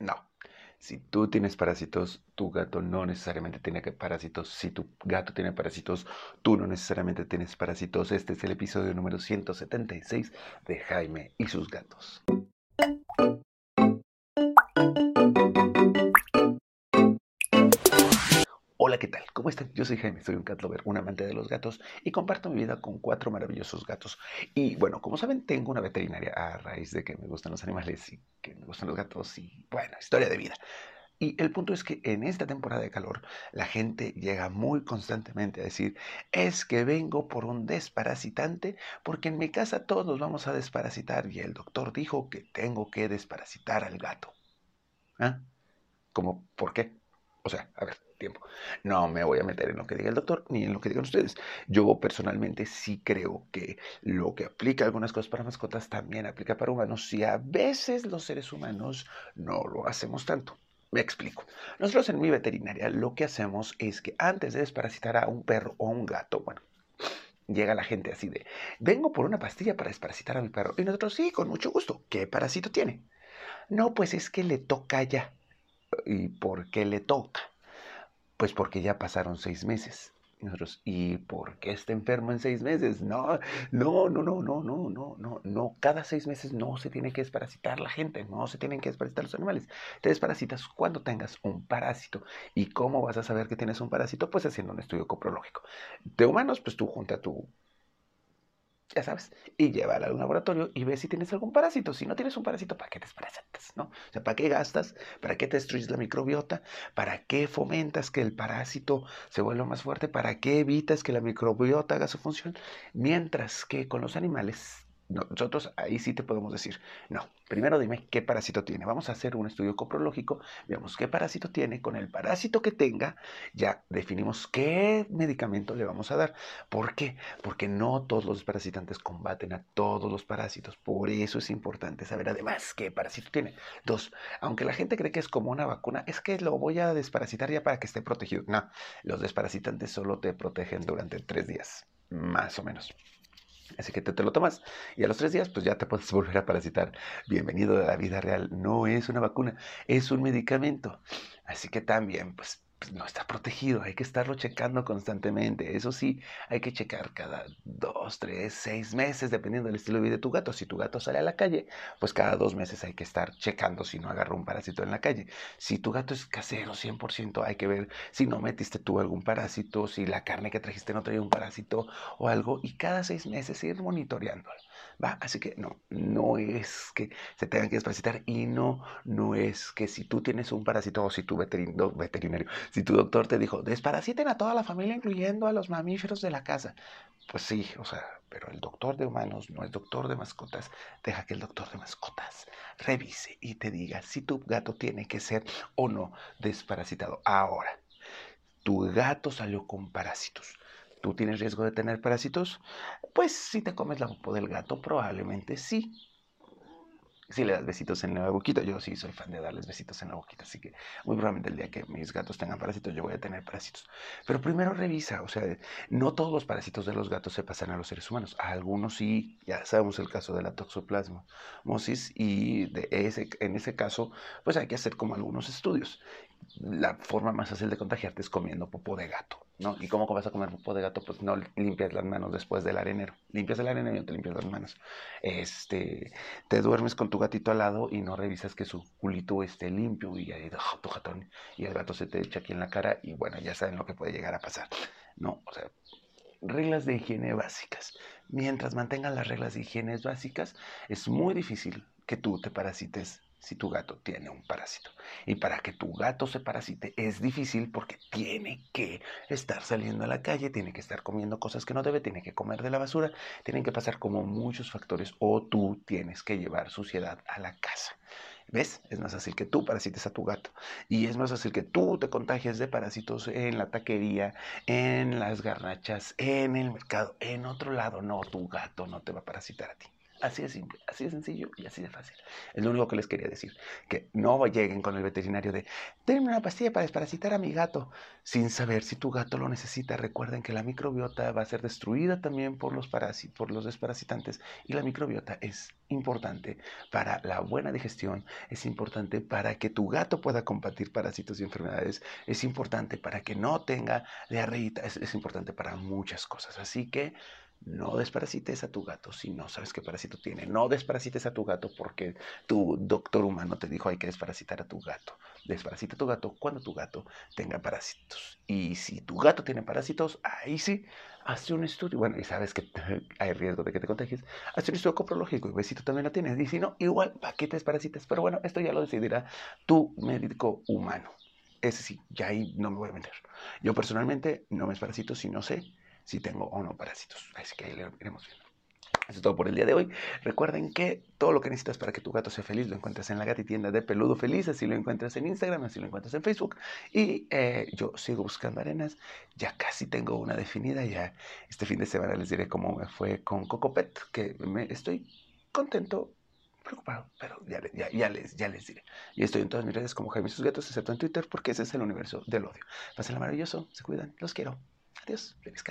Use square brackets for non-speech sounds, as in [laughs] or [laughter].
No. Si tú tienes parásitos, tu gato no necesariamente tiene parásitos. Si tu gato tiene parásitos, tú no necesariamente tienes parásitos. Este es el episodio número 176 de Jaime y sus gatos. Hola, ¿qué tal? ¿Cómo están? Yo soy Jaime, soy un cat lover, un amante de los gatos y comparto mi vida con cuatro maravillosos gatos. Y bueno, como saben, tengo una veterinaria a raíz de que me gustan los animales y que me gustan los gatos y bueno, historia de vida. Y el punto es que en esta temporada de calor la gente llega muy constantemente a decir, es que vengo por un desparasitante porque en mi casa todos vamos a desparasitar y el doctor dijo que tengo que desparasitar al gato. ¿Ah? ¿Cómo? ¿Por qué? O sea, a ver, tiempo. No me voy a meter en lo que diga el doctor ni en lo que digan ustedes. Yo personalmente sí creo que lo que aplica algunas cosas para mascotas también aplica para humanos y a veces los seres humanos no lo hacemos tanto. Me explico. Nosotros en mi veterinaria lo que hacemos es que antes de desparasitar a un perro o un gato, bueno, llega la gente así de, vengo por una pastilla para desparasitar a mi perro. Y nosotros, sí, con mucho gusto. ¿Qué parásito tiene? No, pues es que le toca ya. ¿Y por qué le toca? Pues porque ya pasaron seis meses. Y nosotros, ¿y por qué está enfermo en seis meses? No, no, no, no, no, no, no, no, no. Cada seis meses no se tiene que desparasitar la gente, no se tienen que desparasitar los animales. Te desparasitas cuando tengas un parásito. ¿Y cómo vas a saber que tienes un parásito? Pues haciendo un estudio coprológico. De humanos, pues tú junta tu ya sabes, y llévala al laboratorio y ve si tienes algún parásito. Si no tienes un parásito, ¿para qué te desparasitas? ¿no? O sea, ¿para qué gastas? ¿Para qué te destruyes la microbiota? ¿Para qué fomentas que el parásito se vuelva más fuerte? ¿Para qué evitas que la microbiota haga su función? Mientras que con los animales nosotros ahí sí te podemos decir, no, primero dime qué parásito tiene. Vamos a hacer un estudio coprológico, veamos qué parásito tiene. Con el parásito que tenga, ya definimos qué medicamento le vamos a dar. ¿Por qué? Porque no todos los parasitantes combaten a todos los parásitos. Por eso es importante saber además qué parásito tiene. Dos, aunque la gente cree que es como una vacuna, es que lo voy a desparasitar ya para que esté protegido. No, los desparasitantes solo te protegen durante tres días, más o menos. Así que te, te, lo tomas y a los tres días pues ya te puedes [laughs] volver a parasitar. Bienvenido a la vida real. No es una vacuna, es un medicamento. Así que también pues pues, no está protegido, hay que estarlo checando constantemente. Eso sí, hay que checar cada dos, tres, seis meses, dependiendo del estilo de vida de tu gato. Si tu gato sale a la calle, pues cada dos meses hay que estar checando si no agarró un parásito en la calle. Si tu gato es casero, 100%, hay que ver si no metiste tú algún parásito, si la carne que trajiste no traía un parásito o algo, y cada seis meses ir monitoreándolo. ¿Va? Así que no, no es que se tengan que desparasitar y no, no es que si tú tienes un parásito o si tu veterinario si tu doctor te dijo, desparasiten a toda la familia, incluyendo a los mamíferos de la casa, pues sí, o sea, pero el doctor de humanos no es doctor de mascotas. Deja que el doctor de mascotas revise y te diga si tu gato tiene que ser o no desparasitado. Ahora, tu gato salió con parásitos. ¿Tú tienes riesgo de tener parásitos? Pues si te comes la popó del gato, probablemente sí si le das besitos en la boquita. Yo sí soy fan de darles besitos en la boquita, así que muy probablemente el día que mis gatos tengan parásitos, yo voy a tener parásitos. Pero primero revisa, o sea, no todos los parásitos de los gatos se pasan a los seres humanos. Algunos sí, ya sabemos el caso de la toxoplasmosis y de ese, en ese caso, pues hay que hacer como algunos estudios. La forma más fácil de contagiarte es comiendo popó de gato. ¿No? ¿Y cómo vas a comer popó de gato? Pues no limpias las manos después del arenero. Limpias el arenero y no te limpias las manos. Este, te duermes con tu gatito al lado y no revisas que su culito esté limpio y ahí oh, tu gatón y el gato se te echa aquí en la cara y bueno, ya saben lo que puede llegar a pasar. No, o sea, reglas de higiene básicas. Mientras mantengan las reglas de higiene básicas, es muy difícil que tú te parasites si tu gato tiene un parásito. Y para que tu gato se parasite es difícil porque tiene que estar saliendo a la calle, tiene que estar comiendo cosas que no debe, tiene que comer de la basura, tienen que pasar como muchos factores o tú tienes que llevar suciedad a la casa. ¿Ves? Es más fácil que tú parasites a tu gato. Y es más fácil que tú te contagies de parásitos en la taquería, en las garnachas, en el mercado, en otro lado. No, tu gato no te va a parasitar a ti. Así de simple, así de sencillo y así de fácil. Es lo único que les quería decir. Que no lleguen con el veterinario de, denme una pastilla para desparasitar a mi gato, sin saber si tu gato lo necesita. Recuerden que la microbiota va a ser destruida también por los, por los desparasitantes y la microbiota es importante para la buena digestión, es importante para que tu gato pueda combatir parásitos y enfermedades, es importante para que no tenga diarrea, es, es importante para muchas cosas. Así que no desparasites a tu gato si no sabes qué parásito tiene. No desparasites a tu gato porque tu doctor humano te dijo hay que desparasitar a tu gato. Desparasita a tu gato cuando tu gato tenga parásitos. Y si tu gato tiene parásitos, ahí sí, hazte un estudio. Bueno, y sabes que hay riesgo de que te contagies. Hazte un estudio coprológico y ves también lo tienes. Y si no, igual, ¿para qué te desparasites? Pero bueno, esto ya lo decidirá tu médico humano. Ese sí, ya ahí no me voy a meter. Yo personalmente no me desparasito si no sé si tengo o no parásitos. Así que ahí lo iremos viendo. Eso es todo por el día de hoy. Recuerden que todo lo que necesitas para que tu gato sea feliz lo encuentras en la gatitienda de Peludo Feliz, así lo encuentras en Instagram, así lo encuentras en Facebook. Y eh, yo sigo buscando arenas, ya casi tengo una definida, ya este fin de semana les diré cómo me fue con Cocopet, que me estoy contento, preocupado, pero ya, ya, les, ya les diré. Y estoy en todas mis redes como Jaime y sus gatos, excepto en Twitter, porque ese es el universo del odio. Pásenla maravilloso, se cuidan, los quiero. Adiós, feliz